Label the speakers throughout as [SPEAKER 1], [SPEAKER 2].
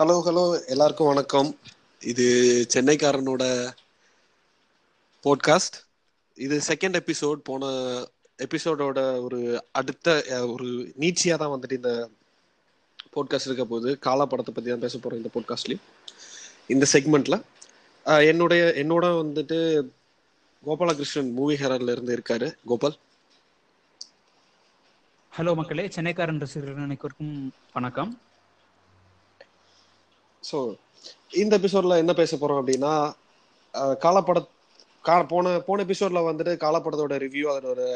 [SPEAKER 1] Hello hello எல்லாருக்கும் வணக்கம். இது சென்னைக்காரனோட போட்காஸ்ட் இது செகண்ட் எபிசோட் போன எபிசோடோட ஒரு அடுத்த ஒரு நீட்சியா தான் வந்துட்டு இந்த போட்காஸ்ட் இருக்க போகுது. காலா படத்தை பத்தி தான் பேச போறோம் இந்த போட்காஸ்ட்லயும் இந்த செக்மெண்ட்ல என்னுடைய என்னோட வந்துட்டு கோபாலகிருஷ்ணன் மூவி ஹேரர்ல இருந்து இருக்காரு. கோபால்.
[SPEAKER 2] ஹலோ மக்களே. சென்னைக்காரன் ரசிகர்கள் அனைவருக்கும் வணக்கம்.
[SPEAKER 1] ஸோ இந்த எபிசோட்ல என்ன பேச போறோம் அப்படின்னா காலப்பட கா போன போன எபிசோட்ல வந்துட்டு காலப்படத்தோட ரிவ்யூ அதோட ஒரு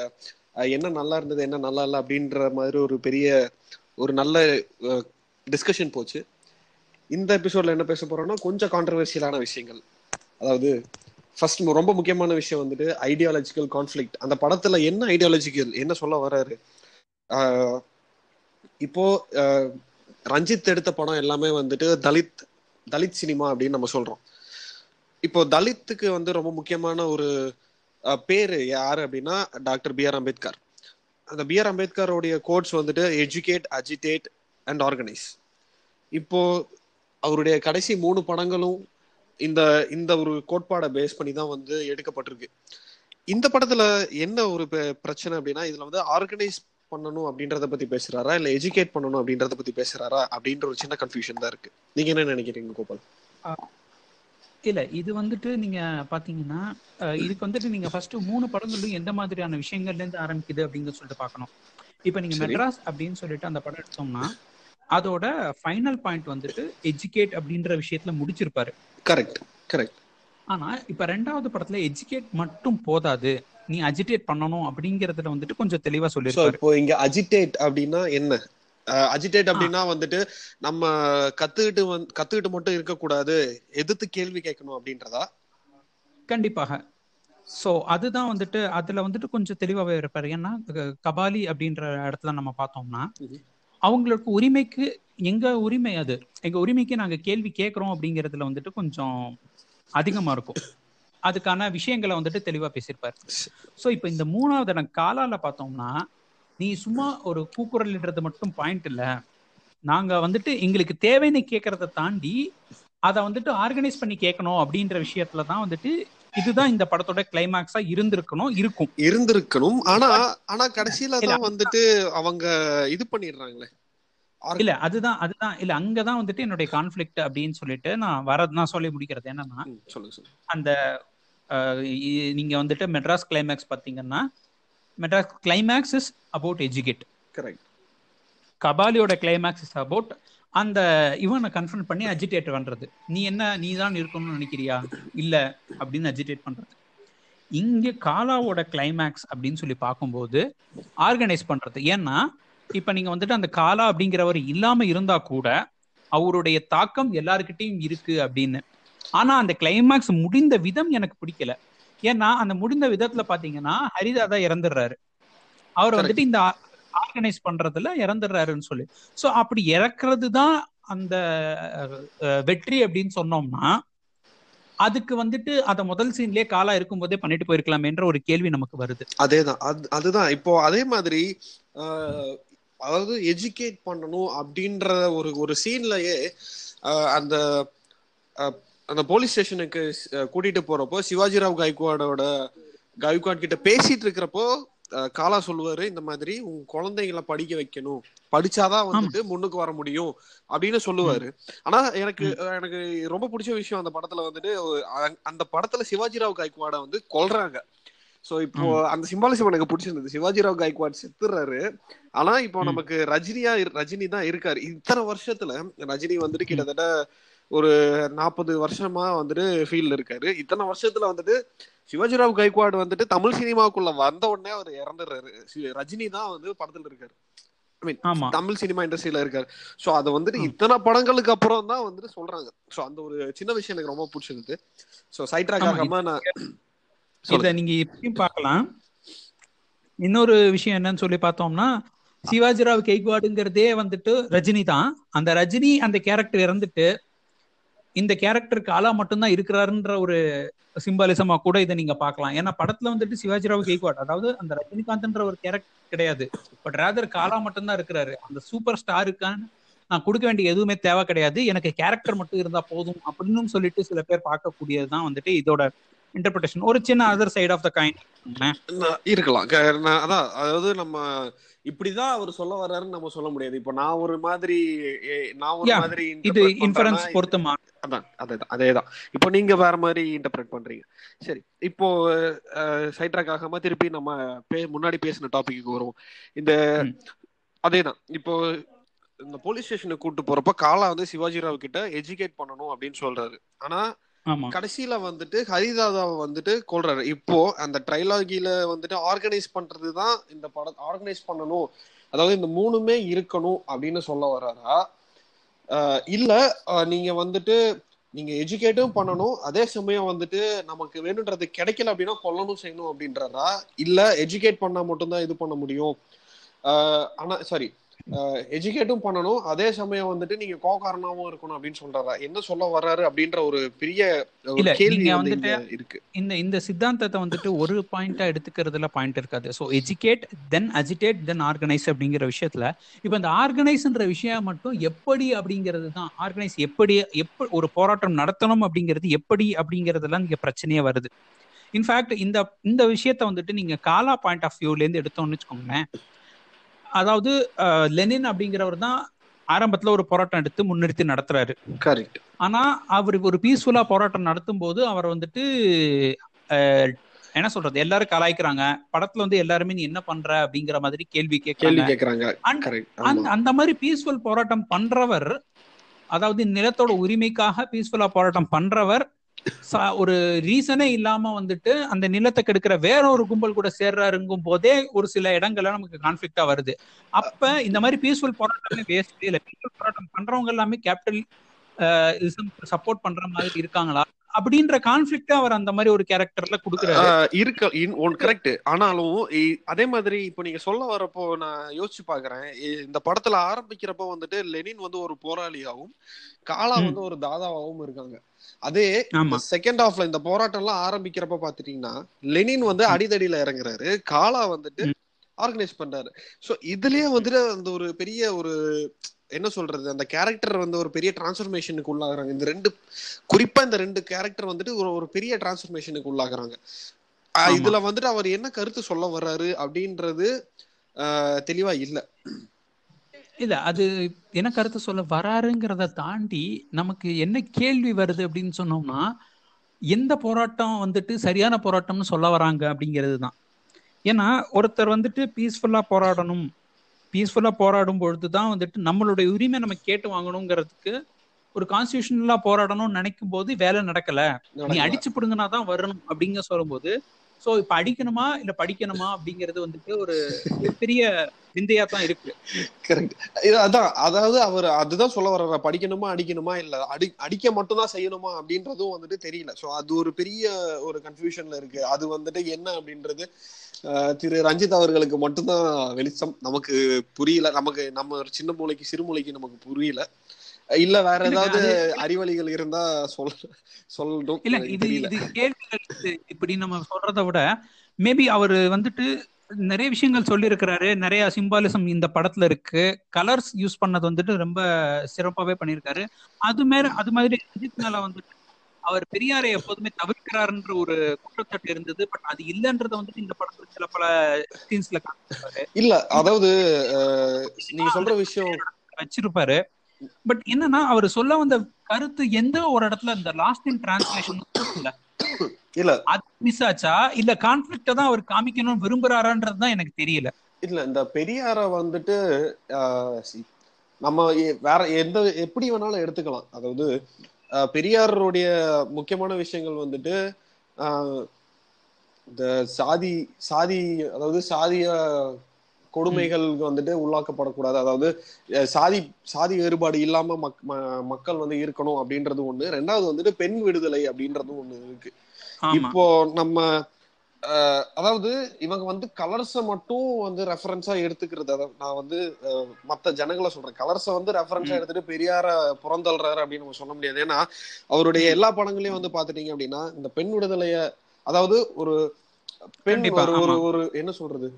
[SPEAKER 1] என்ன நல்லா இருந்தது என்ன நல்லா இல்லை அப்படின்ற மாதிரி ஒரு பெரிய ஒரு நல்ல டிஸ்கஷன் போச்சு. இந்த எபிசோட்ல என்ன பேச போறோம்னா கொஞ்சம் கான்ட்ரவர்சியலான விஷயங்கள். அதாவது ஃபர்ஸ்ட் ரொம்ப முக்கியமான விஷயம் வந்துட்டு ஐடியாலஜிக்கல் கான்ஃப்ளிக்ட் அந்த படத்துல என்ன ஐடியாலஜிக்கல் என்ன சொல்ல வர்றாரு? இப்போ ரஞ்சித் எடுத்த படம் எல்லாமே வந்துட்டு தலித் தலித் சினிமா அப்படின்னு நம்ம சொல்றோம். இப்போ தலித்துக்கு வந்து ரொம்ப முக்கியமான ஒரு பேரு யாரு அப்படின்னா டாக்டர் பி ஆர் அம்பேத்கர். அந்த பி ஆர் அம்பேத்கரோடைய கோட்ஸ் வந்துட்டு எஜுகேட் அஜிடேட் அண்ட் ஆர்கனைஸ் இப்போ அவருடைய கடைசி மூணு படங்களும் இந்த இந்த ஒரு கோட்பாடை பேஸ் பண்ணி தான் வந்து எடுக்கப்பட்டிருக்கு. இந்த படத்துல என்ன ஒரு பிரச்சனை அப்படின்னா இதுல வந்து ஆர்கனைஸ் பண்ணணும் அப்படின்றத பத்தி பேசுறாரா? இல்ல எஜுகேட் பண்ணணும் அப்படின்றத பத்தி பேசுறாரா? அப்படின்ற ஒரு சின்ன கன்ஃபியூஷன் தான் இருக்கு. நீங்க என்ன நினைக்கிறீங்க கோபால்?
[SPEAKER 2] இல்ல இது வந்துட்டு நீங்க பாத்தீங்கன்னா இதுக்கு வந்துட்டு நீங்க ஃபர்ஸ்ட் மூணு படங்களும் எந்த மாதிரியான விஷயங்கள்ல இருந்து ஆரம்பிக்குது அப்படிங்கறது சொல்லிட்டு பார்க்கணும் இப்ப நீங்க. மெட்ராஸ் அப்படின்னு சொல்லிட்டு அந்த படம் எடுத்தோம்னா அதோட ஃபைனல் பாயிண்ட் வந்துட்டு எஜுகேட் அப்படின்ற விஷயத்துல முடிச்சிருப்பாரு.
[SPEAKER 1] கரெக்ட் கரெக்ட்
[SPEAKER 2] ஆனா இப்ப ரெண்டாவது படத்துல எஜுகேட் மட்டும் போதாது. நீ அஜிடேட் பண்ணணும் அப்படிங்கறதுல வந்துட்டு கொஞ்சம் தெளிவா
[SPEAKER 1] சோ
[SPEAKER 2] சொல்லியிருப்பாரு.
[SPEAKER 1] இப்போ இங்க அஜிடேட் அப்படின்னா என்ன? அஜிடேட் அப்படின்னா வந்துட்டு நம்ம கத்துக்கிட்டு கத்துக்கிட்டு மட்டும் இருக்கக்கூடாது. எதிர்த்து கேள்வி கேட்கணும் அப்படின்றதா?
[SPEAKER 2] கண்டிப்பாக. சோ அதுதான் வந்துட்டு அதுல வந்துட்டு கொஞ்சம் தெளிவாவே இருப்பாரு. ஏன்னா கபாலி அப்படின்ற இடத்துல நம்ம பார்த்தோம்னா. அவங்களுக்கு உரிமைக்கு எங்க உரிமை அது? எங்க உரிமைக்கு நாங்க கேள்வி கேட்கறோம் அப்படிங்கறதுல வந்துட்டு கொஞ்சம் அதிகமா இருக்கும். அதுக்கான விஷயங்களை வந்துட்டு தெளிவா பேசியிருப்பாரு. சோ இப்போ இந்த மூணாவது காலால பார்த்தோம்னா நீ சும்மா ஒரு கூக்குரல்ன்றது மட்டும் பாயிண்ட் இல்ல. நாங்க வந்துட்டு எங்களுக்கு தேவைன்னு கேட்கறத தாண்டி அதை வந்துட்டு ஆர்கனைஸ் பண்ணி கேட்கணும் அப்படின்ற விஷயத்துல தான் வந்துட்டு இதுதான் இந்த படத்தோட கிளைமாக்ஸா இருந்திருக்கணும் இருக்கும்.
[SPEAKER 1] இருந்திருக்கணும். ஆனா ஆனா கடைசியில. தான் வந்துட்டு அவங்க இது பண்ணிடுறாங்களே.
[SPEAKER 2] இல்ல அதுதான் அதுதான். இல்ல அங்கதான் வந்துட்டு என்னுடைய கான்ஃபிளிக்ட் அப்படின்னு சொல்லிட்டு நான் வர நான் சொல்லி முடிக்கிறது என்னன்னா அந்த அஹ், இ- நீங்க வந்துட்டு மெட்ராஸ் கிளைமேக்ஸ் பாத்தீங்கன்னா Madras climax is about educate
[SPEAKER 1] correct
[SPEAKER 2] கபாலியோட climax is about அந்த இவனை கன்ஃபர்ம் பண்ணி அஜிடேட் பண்றது. நீ என்ன நீ தான் இருக்கணும்னு நினைக்கிறியா? இல்ல அப்படின்னு அஜிடேட் பண்றது. இங்க காலாவோட கிளைமேக்ஸ் அப்படின்னு சொல்லி பார்க்கும்போது ஆர்கனைஸ் பண்றது. ஏன்னா இப்ப நீங்க வந்துட்டு அந்த காலா அப்படிங்கிறவர் இல்லாம இருந்தா கூட அவருடைய தாக்கம் எல்லாருக்கிட்டையும் இருக்கு அப்படின்னு. ஆனா அந்த கிளைமேக்ஸ் முடிந்த விதம் எனக்கு பிடிக்கல. ஏன்னா அந்த முடிந்த விதத்துல பாத்தீங்கன்னா ஹரிதாதா இறந்துடுறாரு. அவர் வந்துட்டு இந்த ஆர்கனைஸ் பண்றதுல இறந்துடுறாருன்னு சொல்லி. சோ அப்படி இறக்குறது தான் அந்த வெற்றி அப்படின்னு சொன்னோம்னா அதுக்கு வந்துட்டு அத முதல் சீன்லயே காலா இருக்கும்போதே பண்ணிட்டு போயிருக்கலாமேன்ற ஒரு கேள்வி நமக்கு வருது.
[SPEAKER 1] அதேதான். அது அதுதான். இப்போ அதே மாதிரி அதாவது எஜுகேட் பண்ணணும் அப்படின்ற ஒரு ஒரு சீன்லயே அந்த அந்த போலீஸ் ஸ்டேஷனுக்கு கூட்டிட்டு போறப்போ சிவாஜிராவ் கைக்வாடோட கைக்வாட் கிட்ட பேசிட்டு இருக்கிறப்போ காலா சொல்லுவாரு இந்த மாதிரி உன் குழந்தைங்களை படிக்க வைக்கணும். படிச்சாதான் வந்துட்டு முன்னுக்கு வர முடியும் அப்படின்னு சொல்லுவாரு. ஆனா எனக்கு எனக்கு ரொம்ப பிடிச்ச விஷயம் அந்த படத்துல வந்துட்டு அந்த படத்துல சிவாஜிராவ் கைக்வாட வந்து கொல்றாங்க. சோ இப்போ அந்த சிம்பாலிசம் எனக்கு பிடிச்சிருந்தது. சிவாஜிராவ் கைக்வாட் செத்துறாரு. ஆனா இப்போ. நமக்கு ரஜினியா ரஜினி தான் இருக்காரு. இத்தனை வருஷத்துல ரஜினி வந்துட்டு கிட்டத்தட்ட ஒரு நாற்பது வருஷமா வந்துட்டு ஃபீல்ட்ல இருக்காரு. இத்தனை வருஷத்துல வந்துட்டு சிவாஜிராவ் கைக்வாட் வந்துட்டு தமிழ் சினிமாவுக்குள்ள வந்த உடனே அவர் இறந்துடுறாரு. ரஜினி தான் வந்து படத்துல இருக்காரு. தமிழ் சினிமா இண்டஸ்ட்ரியில இருக்காரு. சோ அது வந்துட்டு. இத்தனை படங்களுக்கு அப்புறம் தான் வந்துட்டு சொல்றாங்க. சோ அந்த ஒரு சின்ன விஷயம் எனக்கு ரொம்ப பிடிச்சிருந்தது. சோ சைட்ராக் ஆகாம நான்
[SPEAKER 2] இத. நீங்க இப்பயும் பார்க்கலாம். இன்னொரு விஷயம் என்னன்னு சொல்லி பார்த்தோம்னா சிவாஜிராவ் கெய்க்வாடுங்கிறதே வந்துட்டு ரஜினி தான். அந்த ரஜினி அந்த கேரக்டர் இறந்துட்டு இந்த கேரக்டருக்கு ஆளா மட்டும்தான் இருக்கிறாருன்ற ஒரு சிம்பாலிசமா கூட இதை நீங்க பாக்கலாம் ஏன்னா படத்துல வந்துட்டு சிவாஜி ராவ் கேக்வாட் அதாவது அந்த ரஜினிகாந்த்ன்ற ஒரு கேரக்டர் கிடையாது. பட் ரேதர் காலா மட்டும்தான் இருக்கிறாரு. அந்த சூப்பர் ஸ்டாருக்கான நான் கொடுக்க வேண்டிய எதுவுமே தேவை கிடையாது. எனக்கு கேரக்டர் மட்டும் இருந்தா போதும் அப்படின்னு சொல்லிட்டு சில பேர் பார்க்கக்கூடியதுதான் வந்துட்டு இதோட இன்டர்பிரேஷன் ஒரு சின்ன other side of the kind
[SPEAKER 1] நான் இருக்கலாம். அதான் அதாவது நம்ம இப்படிதான் அவர் சொல்ல வர்றாருன்னு நம்ம சொல்ல முடியாது. இப்போ நான் ஒரு மாதிரி நான் ஒரு மாதிரி
[SPEAKER 2] இது இன்ஃபரன்ஸ் பொறுத்துமா
[SPEAKER 1] அதான் அதேதான் அதேதான். இப்போ நீங்க வேற மாதிரி இன்டர்பிரேட் பண்றீங்க. சரி இப்போ சைட் ட்ராக் ஆகாம திருப்பி நம்ம பே- முன்னாடி பேசின டாபிக்கு வருவோம். இந்த. அதேதான். இப்போ இந்த போலீஸ் ஸ்டேஷனுக்கு கூட்டு போறப்ப காலா வந்து சிவாஜி ராவ் கிட்ட எஜுகேட் பண்ணணும் அப்படின்னு சொல்றாரு. ஆனா கடைசியில வந்துட்டு ஹரிதாதாவை வந்துட்டு கொல்றாரு. இப்போ அந்த ட்ரைலாகில வந்துட்டு ஆர்கனைஸ் பண்றதுதான் இந்த படம் ஆர்கனைஸ் பண்ணணும். அதாவது இந்த மூணுமே இருக்கணும் அப்படின்னு சொல்ல வர்றாரா? ஆஹ் இல்ல நீங்க வந்துட்டு நீங்க எஜுகேட்டும் பண்ணணும். அதே சமயம் வந்துட்டு நமக்கு வேணுன்றது கிடைக்கல அப்படின்னா கொல்லணும் செய்யணும் அப்படின்றதா இல்ல எஜுகேட் பண்ணா மட்டும்தான் இது பண்ண முடியும்? ஆஹ் ஆனா சாரி எஜுகேட்டும் பண்ணணும். அதே சமயம் வந்துட்டு நீங்க கோகாரனாவும் இருக்கணும் அப்படின்னு சொல்றாரா? என்ன சொல்ல வர்றாரு அப்படின்ற ஒரு பெரிய கேள்வி
[SPEAKER 2] வந்துட்டு-
[SPEAKER 1] இருக்கு.
[SPEAKER 2] இந்த இந்த சித்தாந்தத்தை வந்துட்டு ஒரு பாயிண்டா எடுத்துக்கிறதுல பாயிண்ட் இருக்காது. So educate then agitate then organise அப்படிங்கிற விஷயத்துல இப்போ இந்த ஆர்கனைஸ்ன்ற விஷயம் மட்டும் எப்படி அப்படிங்கிறது தான் ஆர்கனைஸ் எப்படி எப்ப ஒரு போராட்டம் நடத்தணும் அப்படிங்கிறது எப்படி அப்படிங்கிறதுலாம் இங்க பிரச்சனையே வருது. இன்ஃபேக்ட் இந்த இந்த விஷயத்த வந்துட்டு நீங்க காலா பாயிண்ட் ஆஃப் வியூல இருந்து எடுத்தோம்னு வச்சுக்கோங்களேன். அதாவது லெனின் அப்படிங்கிறவர் தான் ஆரம்பத்துல ஒரு போராட்டம் எடுத்து முன்னிறுத்தி நடத்துறாரு.
[SPEAKER 1] கரெக்ட்
[SPEAKER 2] ஆனா அவர் ஒரு பீஸ்ஃபுல்லா போராட்டம் நடத்தும் போது அவர் வந்துட்டு என்ன சொல்றது எல்லாரும் கலாய்க்கிறாங்க. படத்துல வந்து எல்லாருமே நீ என்ன பண்ற? அப்படிங்கிற மாதிரி கேள்வி கேட்கறாங்க. அந்த மாதிரி பீஸ்ஃபுல் போராட்டம் பண்றவர் அதாவது நிலத்தோட உரிமைக்காக பீஸ்ஃபுல்லா போராட்டம் பண்றவர் ஒரு ரீசனே இல்லாம வந்துட்டு அந்த நிலத்தை கெடுக்கிற வேற ஒரு கும்பல் கூட சேர்றாருங்கும் போதே ஒரு சில இடங்கள்ல நமக்கு கான்ஃபிளிக்டா வருது. அப்ப இந்த மாதிரி பீஸ்ஃபுல் போராட்டமே வேஸ்ட் இல்ல. பீஸ்ஃபுல் போராட்டம் பண்றவங்க எல்லாமே கேபிட்டல் சப்போர்ட் பண்ற மாதிரி இருக்காங்களா? அப்படின்ற கான்ஃபிளிக்டா அவர் அந்த மாதிரி ஒரு கேரக்டர்ல கொடுக்குறாரு.
[SPEAKER 1] இருக்க கரெக்ட் ஆனாலும் அதே மாதிரி இப்போ நீங்க சொல்ல வரப்போ நான் யோசிச்சு பாக்குறேன். இந்த படத்துல ஆரம்பிக்கிறப்போ வந்துட்டு லெனின் வந்து ஒரு போராளியாவும் காலா. வந்து ஒரு தாதாவாவும் இருக்காங்க. அதே செகண்ட் ஹாஃப்ல இந்த போராட்டம் எல்லாம் ஆரம்பிக்கிறப்ப பாத்துட்டீங்கன்னா லெனின் வந்து அடிதடியில இறங்குறாரு. காலா வந்துட்டு. ஆர்கனைஸ் பண்றாரு. சோ இதுலயே வந்துட்டு அந்த ஒரு பெரிய ஒரு என்ன சொல்றது அந்த கேரக்டர் வந்து ஒரு பெரிய டிரான்ஸ்ஃபர்மேஷனுக்கு உள்ளாகுறாங்க. இந்த ரெண்டு குறிப்பா இந்த ரெண்டு கேரக்டர் வந்துட்டு ஒரு ஒரு பெரிய டிரான்ஸ்ஃபர்மேஷனுக்கு உள்ளாகுறாங்க. இதுல வந்துட்டு அவர் என்ன கருத்து சொல்ல வர்றாரு அப்படின்றது தெளிவா இல்ல.
[SPEAKER 2] இல்ல அது என்ன கருத்து சொல்ல வராருங்கிறத தாண்டி நமக்கு என்ன கேள்வி வருது அப்படின்னு சொன்னோம்னா எந்த போராட்டம் வந்துட்டு சரியான போராட்டம்னு சொல்ல வராங்க அப்படிங்கிறது தான். ஏன்னா ஒருத்தர் வந்துட்டு பீஸ்ஃபுல்லா போராடணும் பீஸ்ஃபுல்லா போராடும் பொழுது தான் வந்துட்டு நம்மளுடைய உரிமை நம்ம கேட்டு வாங்கணுங்கிறதுக்கு ஒரு கான்ஸ்டியூஷனலா போராடணும்னு நினைக்கும் போது வேலை நடக்கல நீ. அடிச்சு பிடுங்கினா தான் வரணும் அப்படிங்க சொல்லும்போது சோ இப்ப அடிக்கணுமா இல்ல படிக்கணுமா அப்படிங்கிறது வந்துட்டு ஒரு பெரிய விந்தையா தான் இருக்கு
[SPEAKER 1] கரெக்ட் அதான் அதாவது அவர் அதுதான் சொல்ல வர்ற படிக்கணுமா அடிக்கணுமா இல்ல அடி அடிக்க மட்டும் தான் செய்யணுமா அப்படின்றதும் வந்துட்டு தெரியல. சோ அது ஒரு பெரிய ஒரு கன்ஃபியூஷன்ல இருக்கு. அது வந்துட்டு என்ன அப்படின்றது திரு ரஞ்சித் அவர்களுக்கு மட்டும்தான் வெளிச்சம். நமக்கு புரியல. நமக்கு நம்ம ஒரு சின்ன மூளைக்கு சிறு மூளைக்கு நமக்கு புரியல. இல்ல வேற ஏதாவது அறிவழிகள் இருந்தா சொல் சொல்லட்டும்.
[SPEAKER 2] இல்ல இது இது கேள்விகள் இப்படி நம்ம சொல்றதை விட மேபி அவர் வந்துட்டு நிறைய விஷயங்கள் சொல்லியிருக்கிறாரு. நிறைய சிம்பாலிசம் இந்த படத்துல இருக்கு. கலர்ஸ் யூஸ் பண்ணது வந்துட்டு ரொம்ப சிறப்பாவே பண்ணியிருக்காரு. அது மேல அது மாதிரி அஜித் மேல வந்துட்டு அவர் பெரியாரை எப்போதுமே தவிர்க்கிறாருன்ற ஒரு குற்றச்சாட்டு இருந்தது. பட் அது இல்லைன்றத வந்துட்டு இந்த படத்துல சில பல சீன்ஸ்ல
[SPEAKER 1] இல்ல அதாவது நீங்க சொல்ற விஷயம்
[SPEAKER 2] வச்சிருப்பாரு. பட் என்னன்னா அவர் சொல்ல வந்த கருத்து எந்த ஒரு இடத்துல இந்த லாஸ்ட் இன் டிரான்ஸ்லேஷன் இல்ல
[SPEAKER 1] இல்ல.
[SPEAKER 2] அது மிஸ் ஆச்சா? இல்ல கான்ஃபிளிக்ட தான் அவர் காமிக்கணும்னு விரும்புறாரான்றது தான் எனக்கு தெரியல.
[SPEAKER 1] இல்ல இந்த பெரியார வந்துட்டு நம்ம வேற எந்த எப்படி வேணாலும் எடுத்துக்கலாம். அதாவது பெரியாருடைய முக்கியமான விஷயங்கள் வந்துட்டு இந்த சாதி சாதி அதாவது சாதிய கொடுமைகளுக்கு வந்துட்டு உள்ளாக்கப்படக்கூடாது. அதாவது சாதி சாதி வேறுபாடு இல்லாம மக்கள் வந்து இருக்கணும் அப்படின்றது ஒண்ணு. ரெண்டாவது வந்துட்டு பெண் விடுதலை அப்படின்றதும் ஒண்ணு இருக்கு. இப்போ நம்ம அதாவது இவங்க வந்து கலர்ஸ மட்டும் வந்து ரெஃபரன்ஸா எடுத்துக்கிறது. அதாவது நான் வந்து மத்த ஜனங்களை சொல்றேன். கலர்ஸ வந்து ரெஃபரன்ஸா. எடுத்துட்டு பெரியார புறந்தள்ளுறாரு அப்படின்னு நம்ம சொல்ல முடியாது. ஏன்னா அவருடைய எல்லா படங்களையும் வந்து பாத்துட்டீங்க அப்படின்னா இந்த பெண் விடுதலைய அதாவது ஒரு பெண் ஒரு ஒரு என்ன சொல்றது?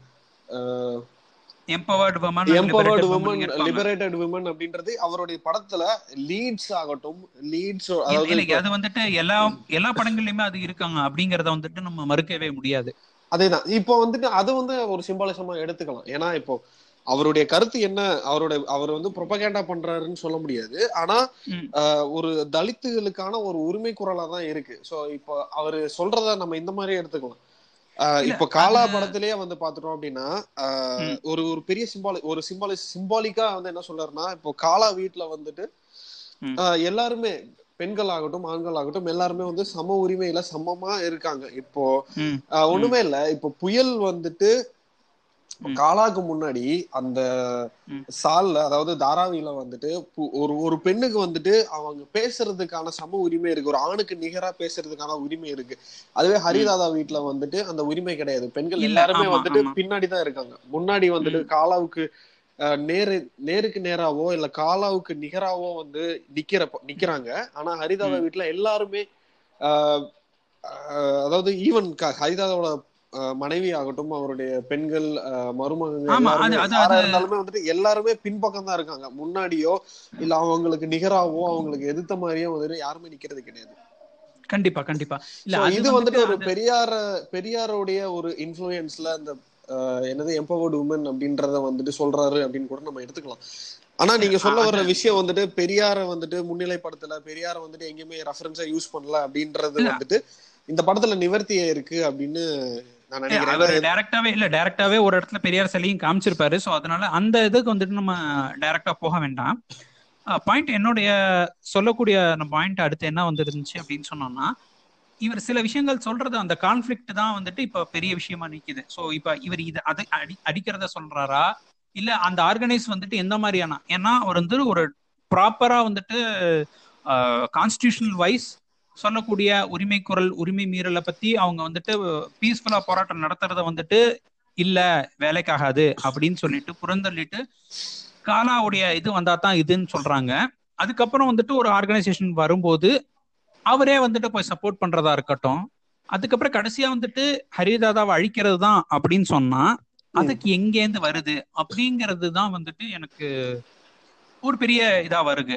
[SPEAKER 2] Empowered and
[SPEAKER 1] empowered women. Liberated women அப்படின்றது அவருடைய படத்துல லீட்ஸ் ஆகட்டும் லீட்ஸ் அதாவது
[SPEAKER 2] அது வந்துட்டு எல்லா எல்லா படங்கள்லயுமே அது இருக்காங்க அப்படிங்கறத வந்துட்டு நம்ம மறுக்கவே முடியாது.
[SPEAKER 1] அதேதான். இப்போ வந்துட்டு அது வந்து ஒரு சிம்பாலிசமா எடுத்துக்கலாம். ஏன்னா இப்போ அவருடைய கருத்து என்ன அவருடைய அவர் வந்து ப்ரொபகேண்டா பண்றாருன்னு சொல்ல முடியாது. ஆனா ஒரு தலித்துகளுக்கான ஒரு உரிமை குரலா தான் இருக்கு. சோ இப்போ அவரு சொல்றத நம்ம இந்த மாதிரி எடுத்துக்கலாம். இப்போ காலா படத்திலேயே வந்து பாத்துட்டோம் அப்படின்னா. ஒரு ஒரு பெரிய சிம்பாலி ஒரு சிம்பாலி சிம்பாலிக்கா வந்து என்ன சொல்றாருன்னா இப்போ காலா வீட்டுல வந்துட்டு எல்லாருமே பெண்கள் ஆகட்டும் ஆண்கள் ஆகட்டும் எல்லாருமே வந்து சம உரிமையில சமமா இருக்காங்க இப்போ ஒண்ணுமே இல்ல இப்போ புயல் வந்துட்டு. காலாக்கு முன்னாடி அந்த. சால்ல அதாவது தாராவில வந்துட்டு ஒரு ஒரு பெண்ணுக்கு வந்துட்டு அவங்க பேசுறதுக்கான சம உரிமை இருக்கு. ஒரு ஆணுக்கு நிகரா பேசுறதுக்கான உரிமை இருக்கு. அதுவே ஹரிதாதா வீட்டுல வந்துட்டு அந்த உரிமை கிடையாது. பெண்கள் எல்லாருமே வந்துட்டு
[SPEAKER 2] ஆமா.
[SPEAKER 1] பின்னாடி தான் இருக்காங்க. முன்னாடி வந்துட்டு காலாவுக்கு நேரு நேருக்கு நேராவோ இல்ல காலாவுக்கு நிகராவோ வந்து நிக்கிற நிக்கிறாங்க. ஆனா ஹரிதாதா. வீட்டுல எல்லாருமே அதாவது ஈவன் ஹரிதாதாவோட மனைவி ஆகட்டும் அவருடைய பெண்கள் ஆஹ், மருமகங்க
[SPEAKER 2] ஆமா,
[SPEAKER 1] எல்லாருமே
[SPEAKER 2] அது- அது-
[SPEAKER 1] யாரா
[SPEAKER 2] அது-
[SPEAKER 1] இருந்தாலுமே வந்துட்டு எல்லாருமே பின்பக்கம் தான் இருக்காங்க. முன்னாடியோ இல்ல அவங்களுக்கு நிகராவோ அவங்களுக்கு எதிர்த்த மாதிரியோ வந்துட்டு யாருமே நிக்கிறது கிடையாது.
[SPEAKER 2] கண்டிப்பா கண்டிப்பா. இல்ல
[SPEAKER 1] இது வந்துட்டு ஒரு பெரியார பெரியாருடைய ஒரு இன்ஃபுளுயன்ஸ்ல அந்த என்னது எம்பவர்டு உமன் அப்படின்றத வந்துட்டு சொல்றாரு அப்படின்னு கூட நம்ம எடுத்துக்கலாம். ஆனா நீங்க சொல்ல வர்ற விஷயம் வந்துட்டு பெரியார வந்துட்டு முன்னிலைப்படுத்தல பெரியார வந்துட்டு எங்கேயுமே ரெஃபரன்ஸா யூஸ் பண்ணல அப்படின்றது. வந்துட்டு இந்த படத்துல நிவர்த்தியா இருக்கு அப்படின்னு
[SPEAKER 2] அவர் டைரக்டாவே இல்ல டைரக்டாவே ஒரு இடத்துல பெரியார் சிலையும் காமிச்சிருப்பாரு. சோ அதனால அந்த இதுக்கு வந்துட்டு நம்ம டைரக்டா போக வேண்டாம். பாயிண்ட் என்னுடைய சொல்லக்கூடிய பாயிண்ட் அடுத்து என்ன வந்துருந்துச்சு அப்படின்னு சொன்னோம்னா இவர் சில விஷயங்கள் சொல்றது அந்த கான்ஃபிளிக்ட் தான் வந்துட்டு இப்ப பெரிய விஷயமா நிக்குது. சோ இப்ப இவர் இது அதை அடி அடிக்கிறத சொல்றாரா? இல்ல அந்த ஆர்கனைஸ் வந்துட்டு எந்த மாதிரியான? ஏன்னா அவர் வந்து ஒரு ப்ராப்பரா வந்துட்டு கான்ஸ்டியூஷனல் வைஸ் சொல்லக்கூடிய உரிமை குரல் உரிமை மீறலை பத்தி அவங்க வந்துட்டு பீஸ்ஃபுல்லா போராட்டம் நடத்துறத வந்துட்டு இல்ல வேலைக்காகாது அப்படின்னு சொல்லிட்டு புறந்தள்ளிட்டு காலாவுடைய இது வந்தா தான் இதுன்னு சொல்றாங்க. அதுக்கப்புறம் வந்துட்டு ஒரு ஆர்கனைசேஷன் வரும்போது அவரே வந்துட்டு போய் சப்போர்ட் பண்றதா இருக்கட்டும். அதுக்கப்புறம் கடைசியா வந்துட்டு ஹரிதாதாவை அழிக்கிறது தான் அப்படின்னு சொன்னா அதுக்கு எங்கேருந்து வருது அப்படிங்கிறது தான் வந்துட்டு எனக்கு ஒரு பெரிய இதா வருது.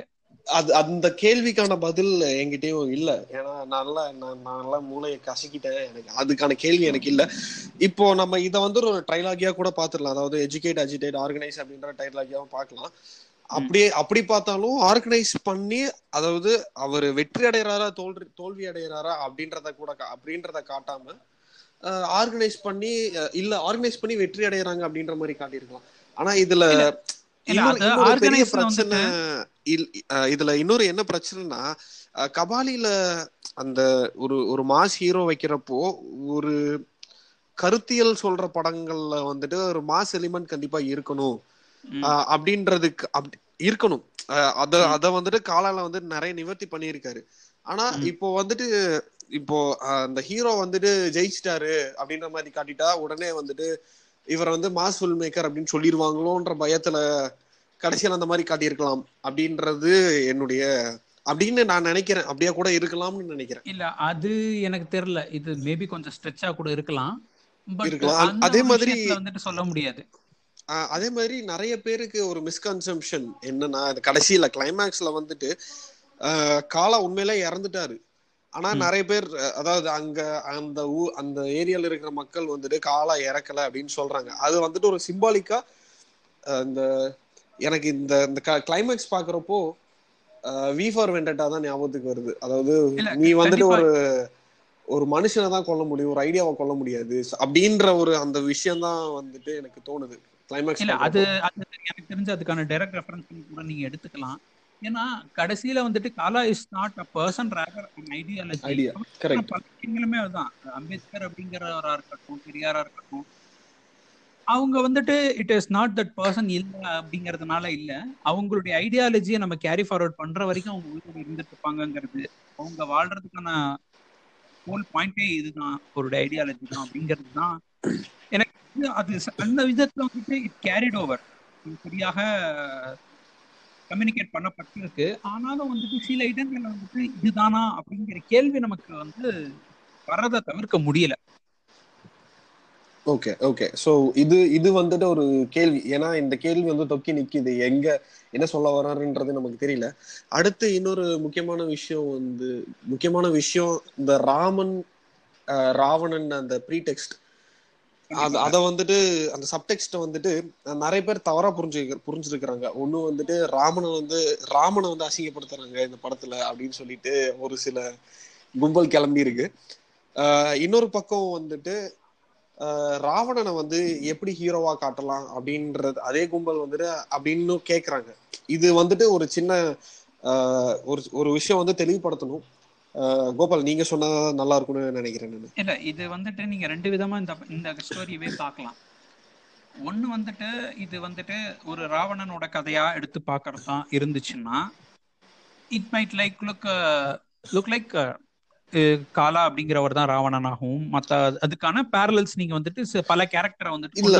[SPEAKER 1] அது அந்த கேள்விக்கான பதில் என்கிட்டயும் இல்ல. ஏன்னா நல்லா நான் நல்லா மூளையை கசக்கிட்டேன். எனக்கு அதுக்கான கேள்வி எனக்கு இல்ல. இப்போ நம்ம இதை வந்து ஒரு ட்ரைலாகியா கூட பாத்துடலாம். அதாவது எஜுகேட் அஜிடேட் ஆர்கனைஸ் அப்படின்ற ட்ரைலாகியாவும் பார்க்கலாம் அப்படியே அப்படி பார்த்தாலும் ஆர்கனைஸ் பண்ணி அதாவது அவர் வெற்றி அடைகிறாரா தோல்வி தோல்வி அடைகிறாரா அப்படின்றத கூட அப்படின்றத காட்டாம ஆர்கனைஸ் பண்ணி இல்ல ஆர்கனைஸ் பண்ணி வெற்றி அடையறாங்க அப்படின்ற மாதிரி காட்டியிருக்கலாம். ஆனா இதுல பிரச்சனை இதுல இன்னொரு என்ன பிரச்சனைனா கபாலில அந்த ஒரு ஒரு மாஸ் ஹீரோ வைக்கிறப்போ ஒரு கருத்தியல் சொல்ற படங்கள்ல வந்துட்டு ஒரு மாஸ் எலிமெண்ட் கண்டிப்பா இருக்கணும் அப்படின்றதுக்கு அப்படி இருக்கணும் அத. அத வந்துட்டு காலால வந்து நிறைய நிவர்த்தி பண்ணியிருக்காரு ஆனா. இப்போ வந்துட்டு இப்போ அந்த ஹீரோ வந்துட்டு ஜெயிச்சிட்டாரு அப்படின்ற மாதிரி காட்டிட்டா உடனே வந்துட்டு இவர் வந்து மாஸ் ஃபில்ம் மேக்கர் அப்படின்னு சொல்லிடுவாங்களோன்ற பயத்துல கடைசியில அந்த மாதிரி காட்டியிருக்கலாம் அப்படின்றது என்னுடைய அப்படின்னு நான் நினைக்கிறேன். அப்படியே கூட இருக்கலாம்னு நினைக்கிறேன்.
[SPEAKER 2] இல்ல அது எனக்கு தெரியல. இது மேபி கொஞ்சம் ஸ்ட்ரெச்சா கூட இருக்கலாம். அந்த
[SPEAKER 1] அதே மாதிரி-
[SPEAKER 2] வந்துட்டு சொல்ல முடியாது.
[SPEAKER 1] அதே மாதிரி நிறைய பேருக்கு ஒரு மிஸ்கன்செப்ஷன் என்னன்னா கடைசியில கிளைமேக்ஸ்ல வந்துட்டு காலா உண்மையிலே இறந்துட்டாரு. ஆனா. நிறைய பேர் அதாவது அங்க அந்த ஊ அந்த ஏரியால இருக்கிற மக்கள் வந்துட்டு காலா இறக்கல அப்படின்னு சொல்றாங்க. அது வந்துட்டு ஒரு சிம்பாலிக்கா இந்த எனக்கு இந்த இந்த கிளைமேக்ஸ் பாக்குறப்போ வி ஃபார் வெண்டட்டா தான் ஞாபகத்துக்கு வருது. அதாவது நீ வந்துட்டு. ஒரு ஒரு மனுஷனை தான் கொல்ல முடியும் ஒரு ஐடியாவை கொல்ல முடியாது. அப்படின்ற ஒரு அந்த விஷயம் தான் வந்துட்டு எனக்கு தோணுது. கிளைமேக்ஸ்
[SPEAKER 2] இல்ல அது அது எனக்கு தெரிஞ்சு அதுக்கான டைரக்ட் ரெஃபரன்ஸ் கூட நீங்க எடுத்துக்கலாம். ஏன்னா கடைசியில வந்துட்டு Kaala is not a person rather ideology
[SPEAKER 1] idea correct
[SPEAKER 2] அதுதான். அம்பேத்கர் அப்படிங்கிறவரா இருக்கட்டும் பெரியாரா இருக்கட்டும் அவங்க வந்துட்டு it is not that person இல்லை அப்படிங்கறதுனால இல்ல. அவங்களுடைய ஐடியாலஜியை நம்ம கேரி ஃபார்வர்ட் பண்ற வரைக்கும் அவங்க உயிரோடு இருந்துட்டு இருப்பாங்கிறது அவங்க வாழ்றதுக்கான ஹோல் பாயிண்டே இதுதான். அவருடைய ஐடியாலஜி தான் அப்படிங்கிறது தான். எனக்கு அது அந்த விதத்துல வந்துட்டு இட் கேரிட் ஓவர் சரியாக கம்யூனிகேட் பண்ணப்பட்டிருக்கு. ஆனாலும் வந்துட்டு சில இடங்கள்ல வந்துட்டு இதுதானா அப்படிங்கிற கேள்வி நமக்கு வந்து வர்றதை தவிர்க்க முடியல.
[SPEAKER 1] ஓகே ஓகே ஸோ இது இது வந்துட்டு ஒரு கேள்வி. ஏன்னா இந்த கேள்வி வந்து தொக்கி நிற்கிது எங்க என்ன சொல்ல வர்றாருன்றது நமக்கு தெரியல. அடுத்து இன்னொரு முக்கியமான விஷயம் வந்து முக்கியமான விஷயம் இந்த ராமன் ராவணன் அந்த ப்ரீடெக்ஸ்ட் அது அதை வந்துட்டு அந்த சப்டெக்ஸ்ட்டை வந்துட்டு நிறைய பேர் தவறா புரிஞ்சு புரிஞ்சிருக்கிறாங்க. ஒன்று வந்துட்டு ராமனை வந்து ராமனை வந்து அசிங்கப்படுத்துறாங்க இந்த படத்துல அப்படின்னு சொல்லிட்டு ஒரு சில கும்பல் கிளம்பி இருக்கு இன்னொரு பக்கம் வந்துட்டு ராவணனை வந்து எப்படி ஹீரோவா காட்டலாம் அப்படின்றது அதே கும்பல் வந்துட்டு அப்படின்னு கேக்குறாங்க. இது வந்துட்டு ஒரு சின்ன ஒரு ஒரு விஷயம் வந்து தெளிவுபடுத்தணும். கோபால் நீங்க சொன்னா நல்லா இருக்கும்னு நினைக்கிறேன்
[SPEAKER 2] இல்ல இது வந்துட்டு நீங்க ரெண்டு விதமா இந்த இந்த ஸ்டோரியவே பார்க்கலாம். ஒன்னு வந்துட்டு இது வந்துட்டு ஒரு ராவணனோட கதையா எடுத்து பார்க்கறது இருந்துச்சுன்னா it might like look look like Kaala அப்படிங்கிறவர் தான் ராவணனாகவும் மத்த அதுக்கான பேரலல்ஸ் நீங்க வந்துட்டு பல கேரக்டரை வந்துட்டு
[SPEAKER 1] இல்ல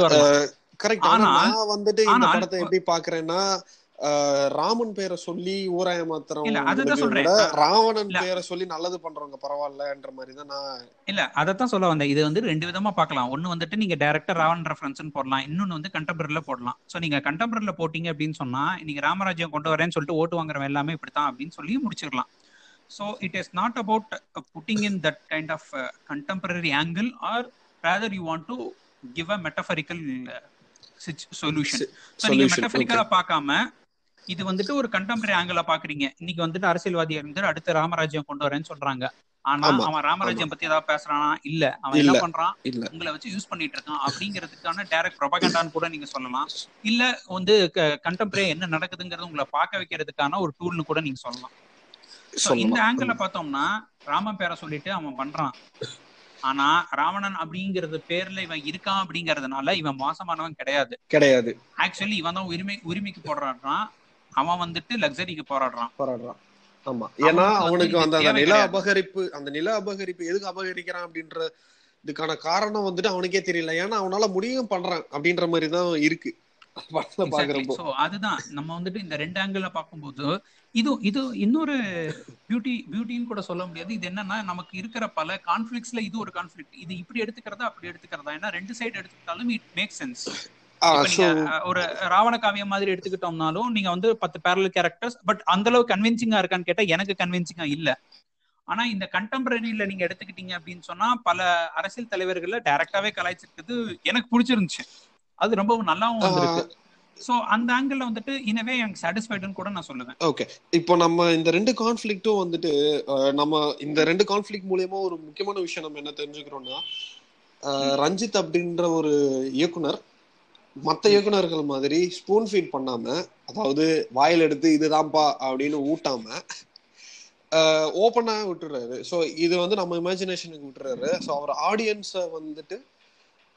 [SPEAKER 1] கரெக்ட் ஆனா நான் வந்துட்டு இந்த படத்தை எப்படி பாக்குறேன்னா ராமன் பேரை சொல்லி ஊராய
[SPEAKER 2] இல்ல, அதுதான்
[SPEAKER 1] மாத்திரவங்களுக்கு
[SPEAKER 2] சொல்றேன்.
[SPEAKER 1] விட
[SPEAKER 2] நான்
[SPEAKER 1] ராவணன். பேரை சொல்லி நல்லது பண்றவங்க பரவாயில்லன்ற மாதிரி தான் நான்
[SPEAKER 2] இல்ல அதத்தான் சொல்ல வந்தேன். இது வந்து ரெண்டு விதமா பார்க்கலாம் ஒன்னு வந்துட்டு நீங்க டேரக்டர் ராவன் ரெஃபரன்ஸ் போடலாம். இன்னொன்னு வந்து கண்டெம்பரரில போடலாம். சோ நீங்க கண்டெம்பரரில போட்டீங்க அப்படின்னு சொன்னா இன்னைக்கு ராமராஜ்யம் கொண்டு வரேன்னு சொல்லிட்டு ஓட்டு வாங்குறவன் எல்லாமே இப்படித்தான் அப்படின்னு சொல்லி முடிச்சிடலாம். So it is not about putting in that kind of contemporary angle or rather you want to give a metaphorical solution so நீங்க மெட்டபரிக்கலா பார்க்காம இது வந்துட்டு ஒரு கண்டெம்பரரி ஆங்கிள பாக்குறீங்க இன்னைக்கு வந்துட்டு அரசியல்வாதியா இருந்து அடுத்த ராமராஜ்யம் கொண்டு வரேன்னு சொல்றாங்க. ஆனா அவன் ராமராஜ்யம் பத்தி ஏதாவது பேசுறானா? இல்ல. அவன் என்ன. பண்றான்? உங்களை வச்சு யூஸ் பண்ணிட்டு இருக்கான் அப்படிங்கிறதுக்கான டைரக்ட் ப்ரொபகண்டான்னு கூட நீங்க சொல்லலாம். இல்ல வந்து கண்டெம்பரரி என்ன நடக்குதுங்கிறது உங்களை பார்க்க வைக்கிறதுக்கான ஒரு டூல்னு கூட நீங்க சொல்லலாம். So, இந்த ஆங்கிள் பார்த்தோம்னா ராமன் பேரை சொல்லிட்டு அவன் பண்றான். ஆனா ராவணன் அப்படிங்கறது பேர்ல இவன் இருக்கான் அப்படிங்கறதுனால இவன் மோசமானவன் கிடையாது.
[SPEAKER 1] கிடையாது.
[SPEAKER 2] ஆக்சுவலி இவன் தான் உரிமை உரிமைக்கு போராடுறான். அவன் வந்துட்டு லக்ஸரிக்கு போராடுறான்.
[SPEAKER 1] போராடுறான். ஆமா. ஏன்னா அவனுக்கு அந்த நில. அபகரிப்பு அந்த நில அபகரிப்பு எதுக்கு அபகரிக்கிறான் அப்படின்ற இதுக்கான காரணம் வந்துட்டு அவனுக்கே தெரியல. ஏன்னா அவனால முடியும் பண்றான் அப்படின்ற மாதிரி தான் இருக்கு.
[SPEAKER 2] அதுதான். நம்ம வந்துட்டு இந்த ரெண்டு ஆங்கிள் பார்க்கும்போது இது இது இன்னொரு பியூட்டி பியூட்டின்னு கூட சொல்ல முடியாது. இது என்னன்னா நமக்கு இருக்கிற பல கான்ஃபிளிக்ஸ்ல இது ஒரு கான்ஃபிளிக் இது இப்படி எடுத்துக்கிறதா அப்படி எடுத்துக்கிறதா? ஏன்னா ரெண்டு சைடு எடுத்துக்கிட்டாலும் இட் மேக் சென்ஸ் ஒரு ராவண காவியம் மாதிரி எடுத்துக்கிட்டோம்னாலும் நீங்க வந்து பத்து பேரல் கேரக்டர்ஸ் பட் அந்த அளவு கன்வின்சிங்கா இருக்கான்னு கேட்டா எனக்கு கன்வின்சிங்கா இல்ல. ஆனா இந்த கண்டெம்பரரியில நீங்க எடுத்துக்கிட்டீங்க அப்படின்னு சொன்னா பல அரசியல் தலைவர்கள்ல டைரக்டாவே கலாய்ச்சிருக்குது எனக்கு பிடிச்சிருந்துச்சு. அது ரொம்ப நல்லாவும் வந்திருக்கு. சோ அந்த ஆங்கிள் வந்துட்டு இனவே எனக்கு சாட்டிஸ்ஃபைடுன்னு கூட நான் சொல்லுவேன்.
[SPEAKER 1] ஓகே இப்போ நம்ம இந்த ரெண்டு கான்ஃபிளிக்ட்டும் வந்துட்டு நம்ம இந்த ரெண்டு கான்ஃபிளிக்ட் மூலியமா ஒரு முக்கியமான விஷயம் நம்ம என்ன தெரிஞ்சுக்கிறோம்னா ரஞ்சித் அப்படின்ற ஒரு இயக்குனர் மத்த இயக்குனர்கள் மாதிரி ஸ்பூன் ஃபீட் பண்ணாம அதாவது வாயில் எடுத்து இதுதான்ப்பா அப்படின்னு ஊட்டாம ஓப்பனா விட்டுறாரு. ஸோ இது வந்து நம்ம இமேஜினேஷனுக்கு விட்டுறாரு. ஸோ அவர் ஆடியன்ஸை வந்துட்டு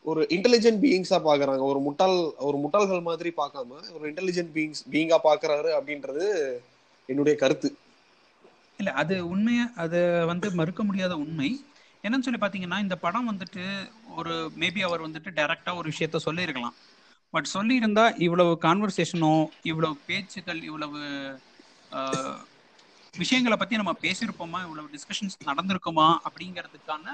[SPEAKER 1] ஒரு இன்டெலிஜென்ட் பீயிங்ஸா பாக்குறாங்க. ஒரு முட்டாள் ஒரு முட்டாள்கள் மாதிரி பார்க்காம ஒரு இன்டெலிஜென்ட் பீயிங்ஸ் பீயிங்கா பாக்குறாரு அப்படின்றது என்னுடைய கருத்து.
[SPEAKER 2] இல்ல அது உண்மையா அது வந்து மறுக்க முடியாத உண்மை. என்னன்னு சொல்லி பாத்தீங்கன்னா இந்த படம் வந்துட்டு ஒரு மேபி அவர் வந்துட்டு டைரக்டா ஒரு விஷயத்த சொல்லியிருக்கலாம். பட் சொல்லியிருந்தா இவ்வளவு கான்வர்சேஷனோ இவ்வளவு பேச்சுக்கள் இவ்வளவு விஷயங்களை பத்தி நம்ம பேசியிருப்போமா? இவ்வளவு டிஸ்கஷன்ஸ் நடந்திருக்குமா? அப்படிங்கிறதுக்கான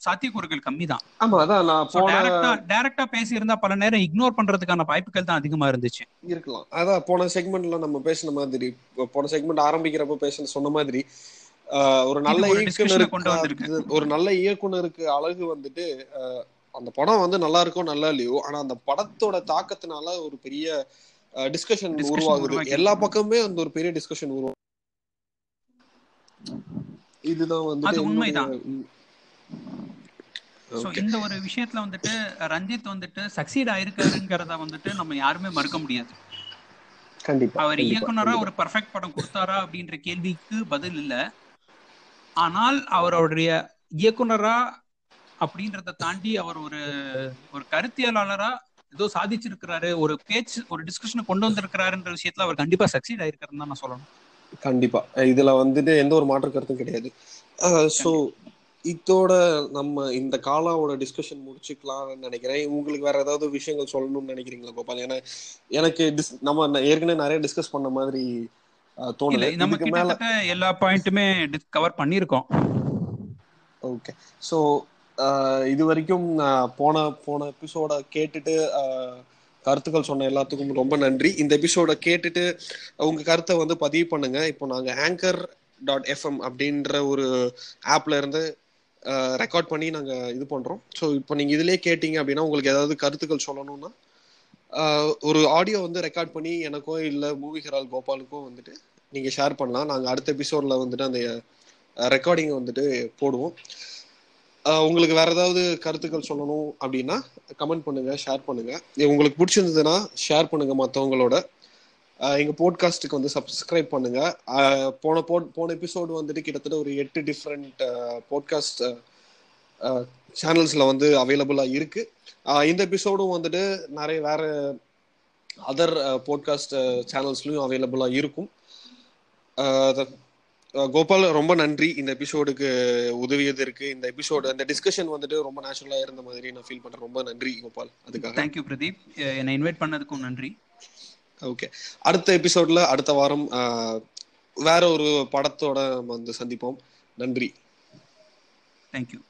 [SPEAKER 2] சாத்தியக்கூறுகள் கம்மி தான்
[SPEAKER 1] ஆமா அதான் நான் போன
[SPEAKER 2] டைரக்டா டைரக்டா பேசியிருந்தா பல நேரம் இக்னோர் பண்றதுக்கான வாய்ப்புகள் தான் அதிகமா இருந்துச்சு.
[SPEAKER 1] இருக்கலாம். அதான் போன செக்மெண்ட்ல நம்ம பேசின மாதிரி போன செக்மெண்ட் ஆரம்பிக்கிறப்ப பேச சொன்ன மாதிரி ஒரு நல்ல இயக்குனருக்கு ஒரு நல்ல இயக்குனருக்கு அழகு வந்துட்டு அந்த படம் வந்து நல்லா இருக்கோ நல்லா இல்லையோ ஆனா அந்த படத்தோட தாக்கத்தினால ஒரு பெரிய டிஸ்கஷன் உருவாகுது. எல்லா
[SPEAKER 2] இருக்கு.
[SPEAKER 1] பக்கமே அந்த ஒரு பெரிய டிஸ்கஷன் உருவாகும் இதுதான் என்னுடைய-
[SPEAKER 2] உண்மைதான். சோ. இந்த ஒரு விஷயத்துல வந்துட்டு ரஞ்சித் வந்துட்டு சக்சீட் ஆயிருக்காருங்கிறத வந்துட்டு நம்ம யாருமே மறுக்க முடியாது.
[SPEAKER 1] கண்டிப்பா
[SPEAKER 2] அவர் இயக்குனரா. ஒரு பர்ஃபெக்ட் படம் கொடுத்தாரா அப்படின்ற கேள்விக்கு பதில் இல்ல. ஆனால் அவருடைய இயக்குனரா அப்படின்றத தாண்டி அவர் ஒரு ஒரு கருத்தியலாளரா ஏதோ சாதிச்சிருக்கிறாரு ஒரு பேச்சு ஒரு டிஸ்கஷனை கொண்டு வந்திருக்கிறாருன்ற விஷயத்துல அவர் கண்டிப்பா சக்சீட் ஆயிருக்காருன்னு தான் நான் சொல்லணும்.
[SPEAKER 1] கண்டிப்பா. இதுல வந்துட்டு எந்த ஒரு மாற்று கருத்தும் கிடையாது. சோ இதோட நம்ம இந்த காலாவோட டிஸ்கஷன் முடிச்சுக்கலாம்னு நினைக்கிறேன். உங்களுக்கு வேற ஏதாவது விஷயங்கள் சொல்லணும்னு நினைக்கிறீங்களா கோபால்? ஏன்னா எனக்கு நம்ம ஏற்கனவே நிறைய டிஸ்கஸ் பண்ண மாதிரி
[SPEAKER 2] நம்ம
[SPEAKER 1] இதுக்கு மேல
[SPEAKER 2] எல்லா பாயிண்ட்டுமே கவர் பண்ணியிருக்கோம்.
[SPEAKER 1] ஓகே ஸோ இது வரைக்கும் போன போன எபிசோட கேட்டுட்டு கருத்துக்கள் சொன்ன எல்லாத்துக்கும் ரொம்ப நன்றி. இந்த எபிசோட கேட்டுட்டு உங்க கருத்தை வந்து பதிவு பண்ணுங்க. இப்போ நாங்க ஆங்கர் டாட் எஃப்எம் அப்படின்ற ஒரு ஆப்ல இருந்து ரெக்கார்ட் பண்ணி நாங்க இது பண்றோம். ஸோ இப்போ நீங்க இதுலயே கேட்டீங்க அப்படின்னா உங்களுக்கு ஏதாவது கருத்துக்கள் சொல்லணும்னா ஒரு ஆடியோ வந்து ரெக்கார்ட் பண்ணி எனக்கோ இல்ல மூவி ஹெரால் கோபாலுக்கோ வந்துட்டு நீங்க ஷேர் பண்ணலாம். நாங்க அடுத்த எபிசோட்ல வந்துட்டு அந்த ரெக்கார்டிங்கை வந்துட்டு போடுவோம். உங்களுக்கு வேற ஏதாவது கருத்துக்கள் சொல்லணும் அப்படின்னா கமெண்ட் பண்ணுங்க ஷேர் பண்ணுங்க. உங்களுக்கு பிடிச்சிருந்ததுன்னா ஷேர் பண்ணுங்க மற்றவங்களோட எங்க போட்காஸ்ட்டுக்கு வந்து சப்ஸ்கிரைப் பண்ணுங்க. போன போட் போன எபிசோடு வந்துட்டு கிட்டத்தட்ட ஒரு எட்டு டிஃப்ரெண்ட் போட்காஸ்ட் சேனல்ஸ்ல வந்து அவைலபிளா இருக்கு. இந்த எபிசோடும் வந்துட்டு நிறைய வேற அதர் போட்காஸ்ட் சேனல்ஸ்லயும் அவைலபிளா இருக்கும். கோபால் ரொம்ப நன்றி. இந்த எபிசோடுக்கு உதவியது இருக்கு. இந்த எபிசோடு அந்த டிஸ்கஷன் வந்துட்டு ரொம்ப நேச்சுரலா இருந்த மாதிரி நான் ஃபீல் பண்றேன். ரொம்ப நன்றி கோபால். அதுக்காக.
[SPEAKER 2] Thank you Pradeep. என்னை இன்வைட் பண்ணதுக்கும் நன்றி.
[SPEAKER 1] ஓகே அடுத்த எபிசோட்ல அடுத்த வாரம் வேற ஒரு படத்தோட வந்து சந்திப்போம். நன்றி.
[SPEAKER 2] தேங்க்யூ